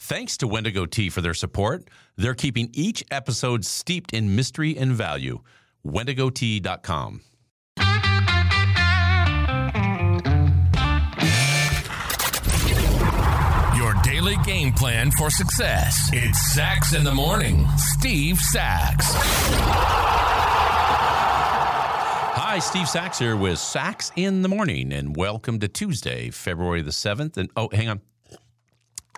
Thanks to Wendigo Tea for their support. They're keeping each episode steeped in mystery and value. WendigoTea.com. Your daily game plan for success. It's Sax in the Morning. Steve Sax. Hi, Steve Sax here with Sax in the Morning, and welcome to Tuesday, February the 7th. And oh, hang on.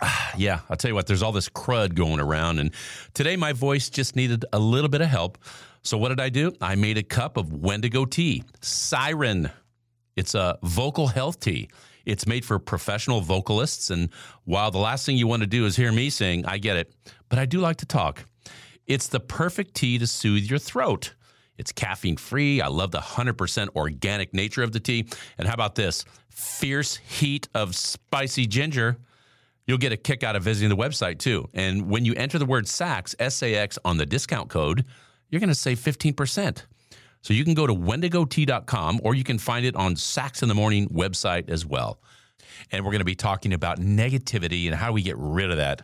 Ah, yeah, I'll tell you what, there's all this crud going around, and today my voice just needed a little bit of help. So, what did I do? I made a cup of Wendigo tea, Siren. It's a vocal health tea. It's made for professional vocalists, and while the last thing you want to do is hear me sing, I get it, but I do like to talk. It's the perfect tea to soothe your throat. It's caffeine free. I love the 100% organic nature of the tea. And how about this? Fierce heat of spicy ginger. You'll get a kick out of visiting the website too. And when you enter the word SAX, S A X, on the discount code, you're going to save 15%. So you can go to wendigotea.com or you can find it on Sax in the Morning website as well. And we're going to be talking about negativity and how we get rid of that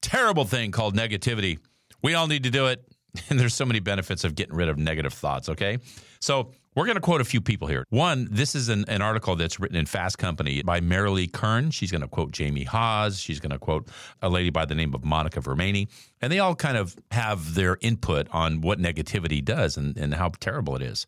terrible thing called negativity. We all need to do it. And there's so many benefits of getting rid of negative thoughts, okay? So we're going to quote a few people here. One, this is an, an article that's written in Fast Company by Merilee Kern. She's going to quote Jamie Haas. She's going to quote a lady by the name of Monica Vermani. And they all kind of have their input on what negativity does and, and how terrible it is.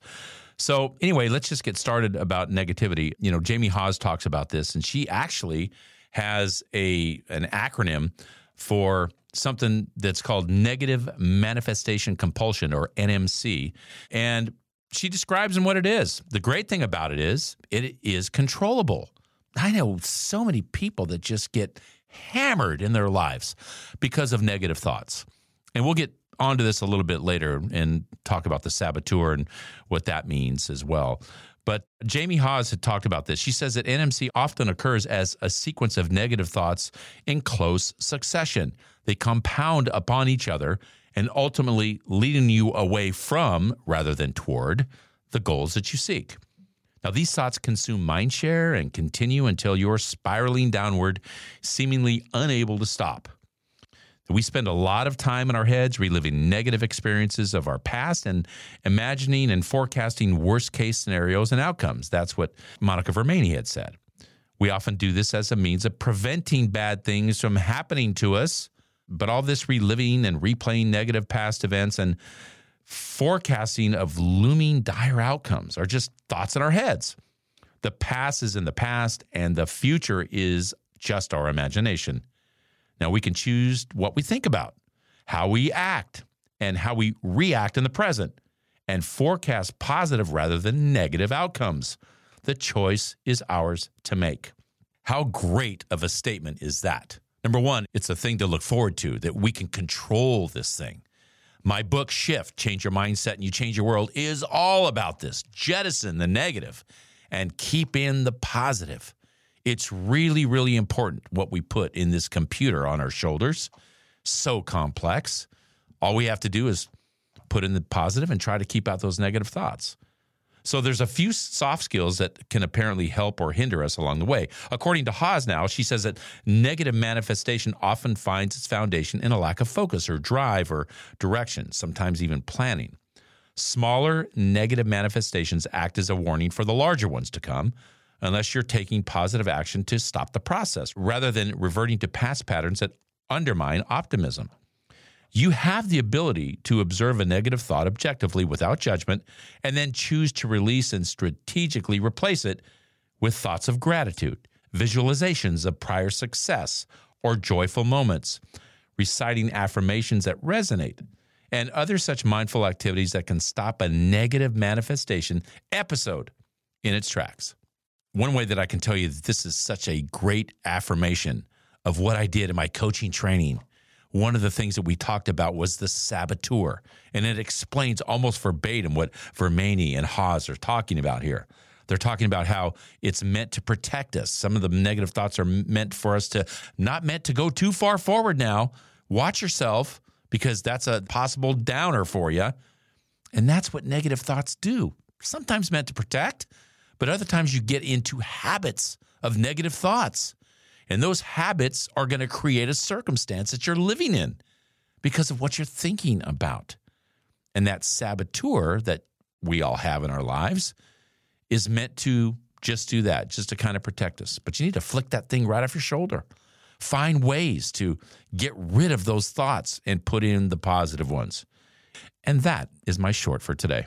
So anyway, let's just get started about negativity. You know, Jamie Haas talks about this, and she actually has a an acronym for something that's called negative manifestation compulsion or NMC. And she describes in what it is. The great thing about it is it is controllable. I know so many people that just get hammered in their lives because of negative thoughts. And we'll get onto this a little bit later and talk about the saboteur and what that means as well. But Jamie Haas had talked about this. She says that NMC often occurs as a sequence of negative thoughts in close succession. They compound upon each other and ultimately leading you away from, rather than toward, the goals that you seek. Now, these thoughts consume mind share and continue until you're spiraling downward, seemingly unable to stop. We spend a lot of time in our heads reliving negative experiences of our past and imagining and forecasting worst case scenarios and outcomes. That's what Monica Vermani had said. We often do this as a means of preventing bad things from happening to us, but all this reliving and replaying negative past events and forecasting of looming dire outcomes are just thoughts in our heads. The past is in the past, and the future is just our imagination. Now we can choose what we think about, how we act, and how we react in the present, and forecast positive rather than negative outcomes. The choice is ours to make. How great of a statement is that? Number one, it's a thing to look forward to that we can control this thing. My book, Shift Change Your Mindset and You Change Your World, is all about this. Jettison the negative and keep in the positive. It's really, really important what we put in this computer on our shoulders. So complex. All we have to do is put in the positive and try to keep out those negative thoughts. So there's a few soft skills that can apparently help or hinder us along the way. According to Haas now, she says that negative manifestation often finds its foundation in a lack of focus or drive or direction, sometimes even planning. Smaller negative manifestations act as a warning for the larger ones to come, unless you're taking positive action to stop the process rather than reverting to past patterns that undermine optimism. You have the ability to observe a negative thought objectively without judgment and then choose to release and strategically replace it with thoughts of gratitude, visualizations of prior success or joyful moments, reciting affirmations that resonate, and other such mindful activities that can stop a negative manifestation episode in its tracks one way that I can tell you that this is such a great affirmation of what I did in my coaching training. One of the things that we talked about was the saboteur, and it explains almost verbatim what Vermani and Haas are talking about here. They're talking about how it's meant to protect us. Some of the negative thoughts are meant for us to not meant to go too far forward now. Watch yourself because that's a possible downer for you. And that's what negative thoughts do. Sometimes meant to protect, but other times you get into habits of negative thoughts. And those habits are going to create a circumstance that you're living in because of what you're thinking about. And that saboteur that we all have in our lives is meant to just do that, just to kind of protect us. But you need to flick that thing right off your shoulder. Find ways to get rid of those thoughts and put in the positive ones. And that is my short for today.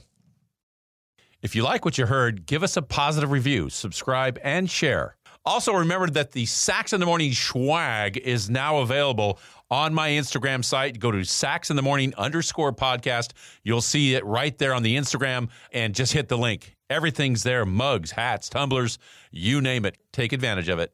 If you like what you heard, give us a positive review, subscribe, and share. Also, remember that the Sax in the Morning swag is now available on my Instagram site. Go to Sax in the Morning underscore podcast. You'll see it right there on the Instagram and just hit the link. Everything's there mugs, hats, tumblers, you name it. Take advantage of it.